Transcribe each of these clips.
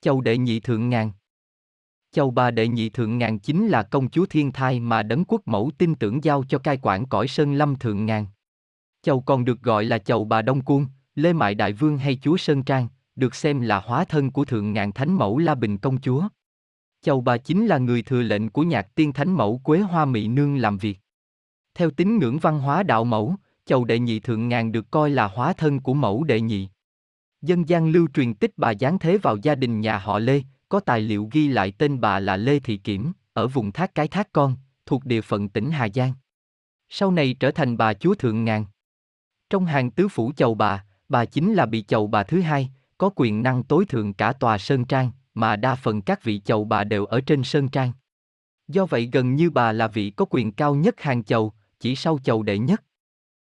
Châu đệ nhị thượng ngàn châu bà đệ nhị thượng ngàn chính là công chúa thiên thai mà đấng quốc mẫu tin tưởng giao cho cai quản cõi sơn lâm thượng ngàn. Châu còn được gọi là chầu bà Đông Cuông, Lê Mại Đại Vương hay chúa Sơn Trang, được xem là hóa thân của thượng ngàn thánh mẫu La Bình công chúa. Chầu bà chính là người thừa lệnh của nhạc tiên thánh mẫu Quế Hoa mỹ Nương làm việc. Theo tín ngưỡng văn hóa đạo mẫu, chầu đệ nhị thượng ngàn được coi là hóa thân của mẫu đệ nhị. Dân gian lưu truyền tích bà giáng thế vào gia đình nhà họ Lê, có tài liệu ghi lại tên bà là Lê Thị Kiểm, ở vùng Thác Cái Thác Con, thuộc địa phận tỉnh Hà Giang. Sau này trở thành bà chúa thượng ngàn. Trong hàng tứ phủ chầu bà, bà chính là bị chầu bà thứ hai, có quyền năng tối thượng cả tòa Sơn Trang, mà đa phần các vị chầu bà đều ở trên Sơn Trang. Do vậy gần như bà là vị có quyền cao nhất hàng chầu, chỉ sau chầu đệ nhất.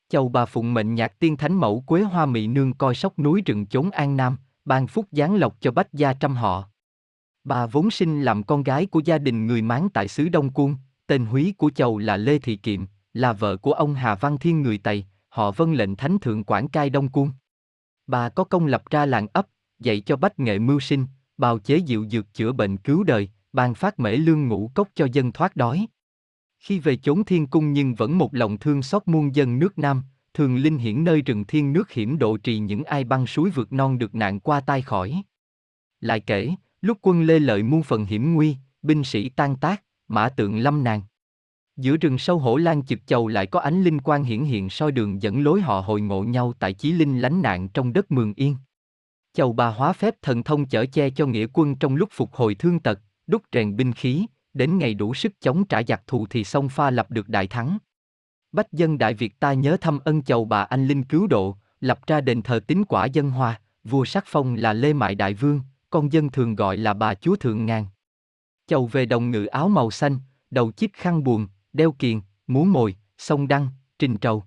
Chầu bà phụng mệnh nhạc tiên thánh mẫu Quế Hoa Mị Nương coi sóc núi rừng chốn An Nam, ban phúc giáng lộc cho bách gia trăm họ. Bà vốn sinh làm con gái của gia đình người Mán tại xứ Đông Cuông, tên húy của chầu là Lê Thị Kiệm, là vợ của ông Hà Văn Thiên người Tây, họ vân lệnh thánh thượng quản cai Đông Cuông. Bà có công lập ra làng ấp, dạy cho bách nghệ mưu sinh, bào chế diệu dược chữa bệnh cứu đời, ban phát mễ lương ngũ cốc cho dân thoát đói. Khi về chốn thiên cung nhưng vẫn một lòng thương xót muôn dân nước Nam, thường linh hiển nơi rừng thiên nước hiểm độ trì những ai băng suối vượt non được nạn qua tai khỏi. Lại kể, lúc quân lê lợi muôn phần hiểm nguy, binh sĩ tan tác, mã tượng lâm nàng. Giữa rừng sâu hổ lan chực chầu lại có ánh linh quan hiển hiện soi đường dẫn lối họ hội ngộ nhau tại chí linh lánh nạn trong đất mường yên. Chầu bà hóa phép thần thông chở che cho nghĩa quân trong lúc phục hồi thương tật, đúc rèn binh khí, đến ngày đủ sức chống trả giặc thù thì sông pha lập được đại thắng. Bách dân Đại Việt ta nhớ thăm ân chầu bà anh linh cứu độ, lập ra đền thờ tín quả dân hoa, vua sắc phong là Lê Mại Đại Vương, con dân thường gọi là bà chúa thượng ngàn. Chầu về đồng ngự áo màu xanh, đầu chiếc khăn buồn, đeo kiền, múa mồi, sông đăng, trình trầu.